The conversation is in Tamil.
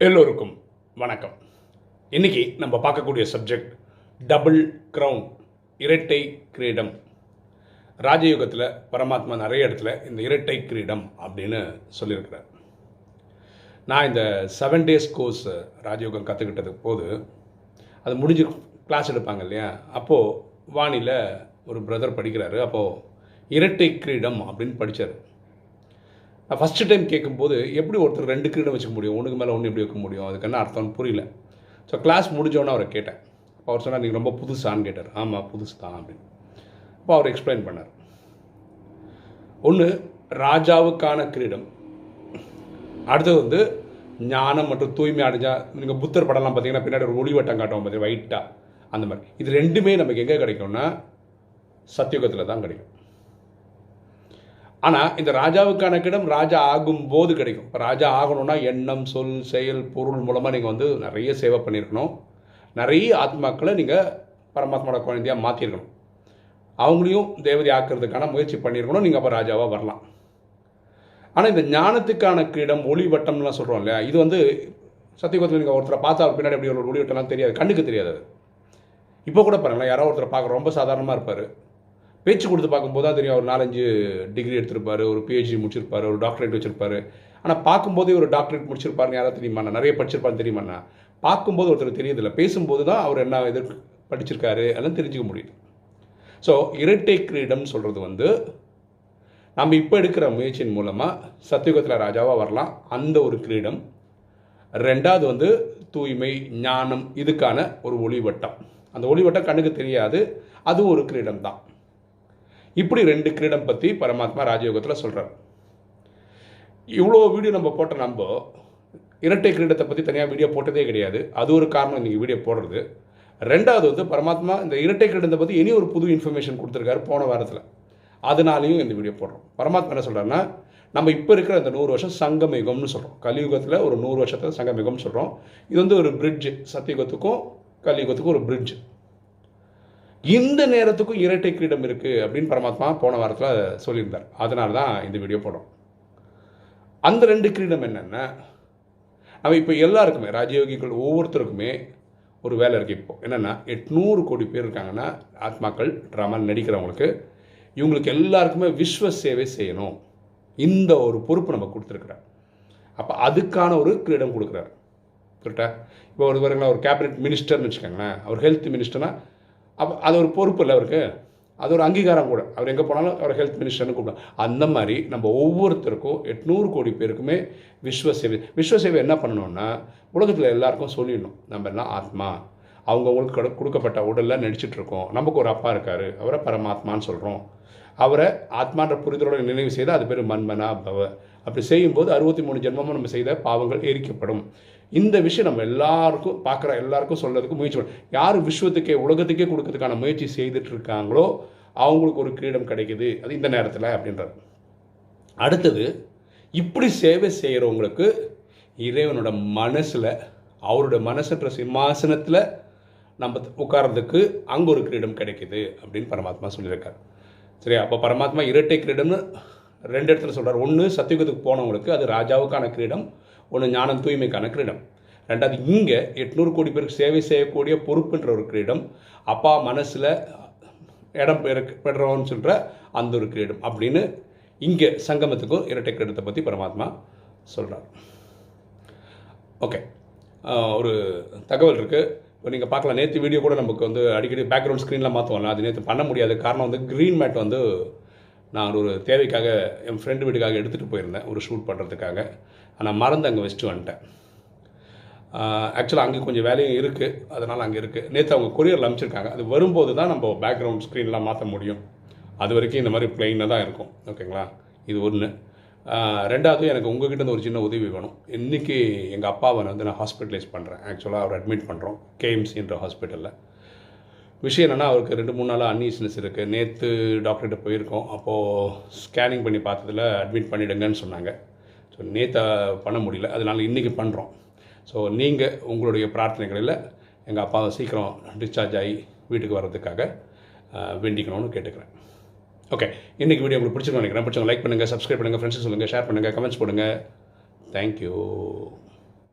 எல்லோருக்கும் வணக்கம். இன்னைக்கு நம்ம பார்க்கக்கூடிய சப்ஜெக்ட் டபுள் கிரவுன் இரட்டை கிரீடம். ராஜயோகத்தில் பரமாத்மா நிறைய இடத்துல இந்த இரட்டை கிரீடம் அப்படின்னு சொல்லியிருக்கிறார். நான் இந்த செவன் டேஸ் கோர்ஸ் ராஜயோகம் கற்றுக்கிட்டதுக்கு போது அது முடிஞ்சு கிளாஸ் எடுப்பாங்க இல்லையா? அப்போது வாணியில் ஒரு பிரதர் படிக்கிறாரு. அப்போது இரட்டை கிரீடம் அப்படின்னு படித்தார் நான் ஃபஸ்ட்டு டைம் கேட்கும்போது எப்படி ஒருத்தர் ரெண்டு கிரீடம் வச்சுக்க முடியும்? ஒன்றுக்கு மேலே ஒன்று எப்படி வைக்க முடியும்? அதுக்கு என்ன அர்த்தம்னு புரியல. ஸோ கிளாஸ் முடிஞ்சோன்னே அவரை கேட்டேன். அப்போ அவர் சொன்னார் நீங்கள் ரொம்ப புதுசான்னு கேட்டார். ஆமாம் புதுசு தான் அப்படின்னு. அப்போ அவர் எக்ஸ்பிளைன் பண்ணார். ஒன்று ராஜாவுக்கான கிரீடம். அடுத்தது வந்து ஞானம் மற்றும் தூய்மை அடைஞ்சா நீங்கள் புத்தர் படம்லாம் பார்த்தீங்கன்னா பின்னாடி ஒரு ஒளிவட்டம் காட்டுவோம் பார்த்தீங்கன்னா ஒயிட்டாக அந்த மாதிரி. இது ரெண்டுமே நமக்கு எங்கே கிடைக்கும்னா சத்தியுகத்தில் தான் கிடைக்கும். ஆனால் இந்த ராஜாவுக்கான கிடம் ராஜா ஆகும் போது கிடைக்கும். இப்போ ராஜா ஆகணும்னா எண்ணம் சொல் செயல் பொருள் மூலமாக நீங்கள் வந்து நிறைய சேவை பண்ணியிருக்கணும். நிறைய ஆத்மாக்களை நீங்கள் பரமாத்மாவோட குழந்தையாக மாற்றிருக்கணும் அவங்களையும் தேவதை ஆக்கிறதுக்கான முயற்சி பண்ணியிருக்கணும். நீங்கள் அப்போ ராஜாவாக வரலாம். ஆனால் இந்த ஞானத்துக்கான கிடம் ஒளி வட்டம்லாம் சொல்கிறோம் இல்லையா? இது வந்து சத்தியகுதத்தில் நீங்கள் ஒருத்தரை பார்த்தா அவர் பின்னாடி அப்படி ஒரு ஒளி வட்டம்லாம் தெரியாது. கண்ணுக்கு தெரியாது இப்போ கூட பாருங்களேன் யாரோ ஒருத்தரை பார்க்க ரொம்ப சாதாரணமாக இருப்பார். பேச்சு கொடுத்து பார்க்கும்போது தான் தெரியும். அவர் நாலஞ்சு டிகிரி எடுத்திருப்பாரு ஒரு பிஹெச்டி முடிச்சிருப்பாரு ஒரு டாக்டரேட் வச்சிருப்பாரு. ஆனால் பார்க்கும்போதே ஒரு டாக்டரேட் முடிச்சிருப்பாருன்னு யாராவது தெரியுமாண்ணா நிறைய படிச்சிருப்பாருன்னு தெரியுமாண்ணா பார்க்கும்போது ஒருத்தர் தெரியதில்லை. பேசும்போது தான் அவர் என்ன இது படிச்சிருக்காரு அதெல்லாம் தெரிஞ்சுக்க முடியுது ஸோ இரட்டை கிரீடம்னு சொல்கிறது வந்து நம்ம இப்போ எடுக்கிற முயற்சியின் மூலமாக சத்தியுகத்தில் ராஜாவாக வரலாம். அந்த ஒரு கிரீடம். ரெண்டாவது வந்து தூய்மை ஞானம் இதுக்கான ஒரு ஒளிவட்டம். அந்த ஒளிவட்டம் கண்ணுக்கு தெரியாது. அதுவும் ஒரு கிரீடம் தான் இப்படி ரெண்டு கிரீடம் பற்றி பரமாத்மா ராஜயோகத்தில் சொல்கிறார் இவ்வளோ வீடியோ நம்ம போட்ட நம்ம இரட்டை கிரீடத்தை பற்றி தனியாக வீடியோ போட்டதே கிடையாது. அது ஒரு காரணம் இன்றைக்கி வீடியோ போடுறது. ரெண்டாவது வந்து பரமாத்மா இந்த இரட்டை கிரீடத்தை பற்றி இனி ஒரு புது இன்ஃபர்மேஷன் கொடுத்துருக்காரு போன வாரத்தில். அதனாலையும் இந்த வீடியோ போடுறோம். பரமாத்மா என்ன சொல்கிறாருன்னா நம்ம இப்போ இருக்கிற இந்த நூறு வருஷம் சங்கமிகம்னு சொல்கிறோம் கலியுகத்தில் ஒரு நூறு வருஷத்தில் சங்கமிகம்னு சொல்கிறோம் இது வந்து ஒரு பிரிட்ஜ் சத்தியுகத்துக்கும் கலியுகத்துக்கும் ஒரு பிரிட்ஜ் இந்த நேரத்துக்கும் இரட்டை கிரீடம் இருக்குது அப்படின்னு பரமாத்மா போன வாரத்தில் சொல்லியிருந்தார். அதனால தான் இந்த வீடியோ போடுறோம். அந்த ரெண்டு கிரீடம் என்னென்னா நம்ம இப்போ எல்லாருக்குமே ராஜயோகிகள் ஒவ்வொருத்தருக்குமே ஒரு வேலை இருக்குது இப்போது என்னென்னா எட்நூறு கோடி பேர் இருக்காங்கன்னா ஆத்மாக்கள் ட்ராமா நடிக்கிறவங்களுக்கு இவங்களுக்கு எல்லாருக்குமே விஸ்வ சேவை செய்யணும். இந்த ஒரு பொறுப்பு நம்ம கொடுத்துருக்குறார். அப்போ அதுக்கான ஒரு கிரீடம் கொடுக்குறாரு. கரெக்டா இப்போ ஒரு பாருங்களா ஒரு கேபினெட் மினிஸ்டர்னு வச்சுக்கோங்களேன். அவர் ஹெல்த் மினிஸ்டர்னா அப்போ அது ஒரு பொறுப்பு இல்லை அவருக்கு. அது ஒரு அங்கீகாரம் கூட. அவர் எங்கே போனாலும் அவர் ஹெல்த் மினிஸ்டர்னு கூப்பிடும் அந்த மாதிரி நம்ம ஒவ்வொருத்தருக்கும் எட்நூறு கோடி பேருக்குமே விஸ்வ சேவை விஸ்வ சேவை என்ன பண்ணணும்னா உலகத்தில் எல்லாருக்கும் சொல்லிடணும். நம்ம எல்லாம் ஆத்மா. அவங்கவுங்களுக்கு கொடு கொடுக்கப்பட்ட உடலில் நடிச்சிட்டு இருக்கோம் நமக்கு ஒரு அப்பா இருக்கார். அவரை பரமாத்மான்னு சொல்கிறோம் அவரை ஆத்மான்ற புரிதலோட நினைவு செய்தால் அது பேர் மன்மனா பவ அப்படி செய்யும்போது அறுபத்தி மூணு ஜென்மமும் நம்ம செய்த பாவங்கள் எரிக்கப்படும். இந்த விஷயம் நம்ம எல்லாருக்கும் பார்க்குற எல்லாருக்கும் சொல்கிறதுக்கு முயற்சி பண்ணணும் யார் விஸ்வத்துக்கே உலகத்துக்கே கொடுக்கறதுக்கான முயற்சி செய்துட்டு இருக்காங்களோ அவங்களுக்கு ஒரு கிரீடம் கிடைக்குது. அது இந்த நேரத்தில் அப்படின்றது. அடுத்தது இப்படி சேவை செய்கிறவங்களுக்கு இறைவனோட மனசில் அவரோட மனசுன்ற சிம்மாசனத்தில் நம்ம உட்கார்றதுக்கு அங்கே ஒரு கிரீடம் கிடைக்குது அப்படின்னு பரமாத்மா சொல்லியிருக்காரு. சரி அப்போ பரமாத்மா இரட்டை கிரீடம்னு ரெண்டு இடத்துல சொல்கிறார் ஒன்று சத்தியுகத்துக்கு போனவங்களுக்கு அது ராஜாவுக்கான கிரீடம். ஒன்று ஞானம் தூய்மைக்கான கிரீடம். ரெண்டாவது இங்கே எட்நூறு கோடி பேருக்கு சேவை செய்யக்கூடிய பொறுப்புன்ற ஒரு கிரீடம் அப்பா மனசில் இடம் பெற பெறவன்னு சொல்கிற அந்த ஒரு கிரீடம் அப்படின்னு இங்கே சங்கமத்துக்கும் இரட்டை கிரீடத்தை பற்றி பரமாத்மா சொல்கிறார் ஓகே. ஒரு தகவல் இருக்குது இப்போ நீங்கள் பார்க்கலாம். நேற்று வீடியோ கூட நமக்கு வந்து அடிக்கடி பேக்ரவுண்ட் ஸ்க்ரீனில் மாற்றுவோம்ல அது நேற்று பண்ண முடியாது. காரணம் வந்து க்ரீன் மேட் வந்து நான் ஒரு தேவைக்காக என் ஃப்ரெண்டு வீட்டுக்காக எடுத்துகிட்டு போயிருந்தேன் ஒரு ஷூட் பண்ணுறதுக்காக ஆனால் மறந்து அங்கே வச்சுட்டு வந்துட்டேன். ஆக்சுவலாக அங்கே கொஞ்சம் வேலையும் இருக்குது அதனால் அங்கே இருக்குது நேற்று அவங்க கொரியரில் அனுப்பிச்சிருக்காங்க. அது வரும்போது தான் நம்ம பேக்ரவுண்ட் ஸ்க்ரீன்லாம் மாற்ற முடியும். அது வரைக்கும் இந்த மாதிரி பிளெயினாக தான் இருக்கும். ஓகேங்களா இது ஒன்று ரெண்டாவது எனக்கு உங்ககிட்ட இருந்து ஒரு சின்ன உதவி வேணும். இன்றைக்கி எங்கள் அப்பாவை வந்து நான் ஹாஸ்பிட்டலைஸ் பண்ணுறேன் ஆக்சுவலாக அவர் அட்மிட் பண்ணுறோம் கேஎம்சின்ற ஹாஸ்பிட்டலில் விஷயம் என்னென்னா அவருக்கு ரெண்டு மூணு நாளாக அன்இஸ்னஸ் இருக்குது நேற்று டாக்டர்கிட்ட போயிருக்கோம். அப்போது ஸ்கேனிங் பண்ணி பார்த்ததில் அட்மிட் பண்ணிவிடுங்கன்னு சொன்னாங்க. ஸோ நேற்று பண்ண முடியல. அதனால் இன்றைக்கி பண்ணுறோம் ஸோ நீங்கள் உங்களுடைய பிரார்த்தனைகளில் எங்கள் அப்பாவை சீக்கிரம் டிஸ்சார்ஜ் ஆகி வீட்டுக்கு வர்றதுக்காக வேண்டிக்கணும்னு கேட்டுக்கிறேன். ஓகே இன்றைக்கி வீடியோ உங்களுக்கு பிடிச்சிருக்கோம் நினைக்கிறேன். பிடிச்சவங்க லைக் பண்ணுங்கள் சப்ஸ்கிரைப் பண்ணுங்கள் ஃப்ரெண்ட்ஸுக்கு சொல்லுங்கள் ஷேர் பண்ணுங்கள் கமெண்ட்ஸ் போடுங்க. தேங்க்யூ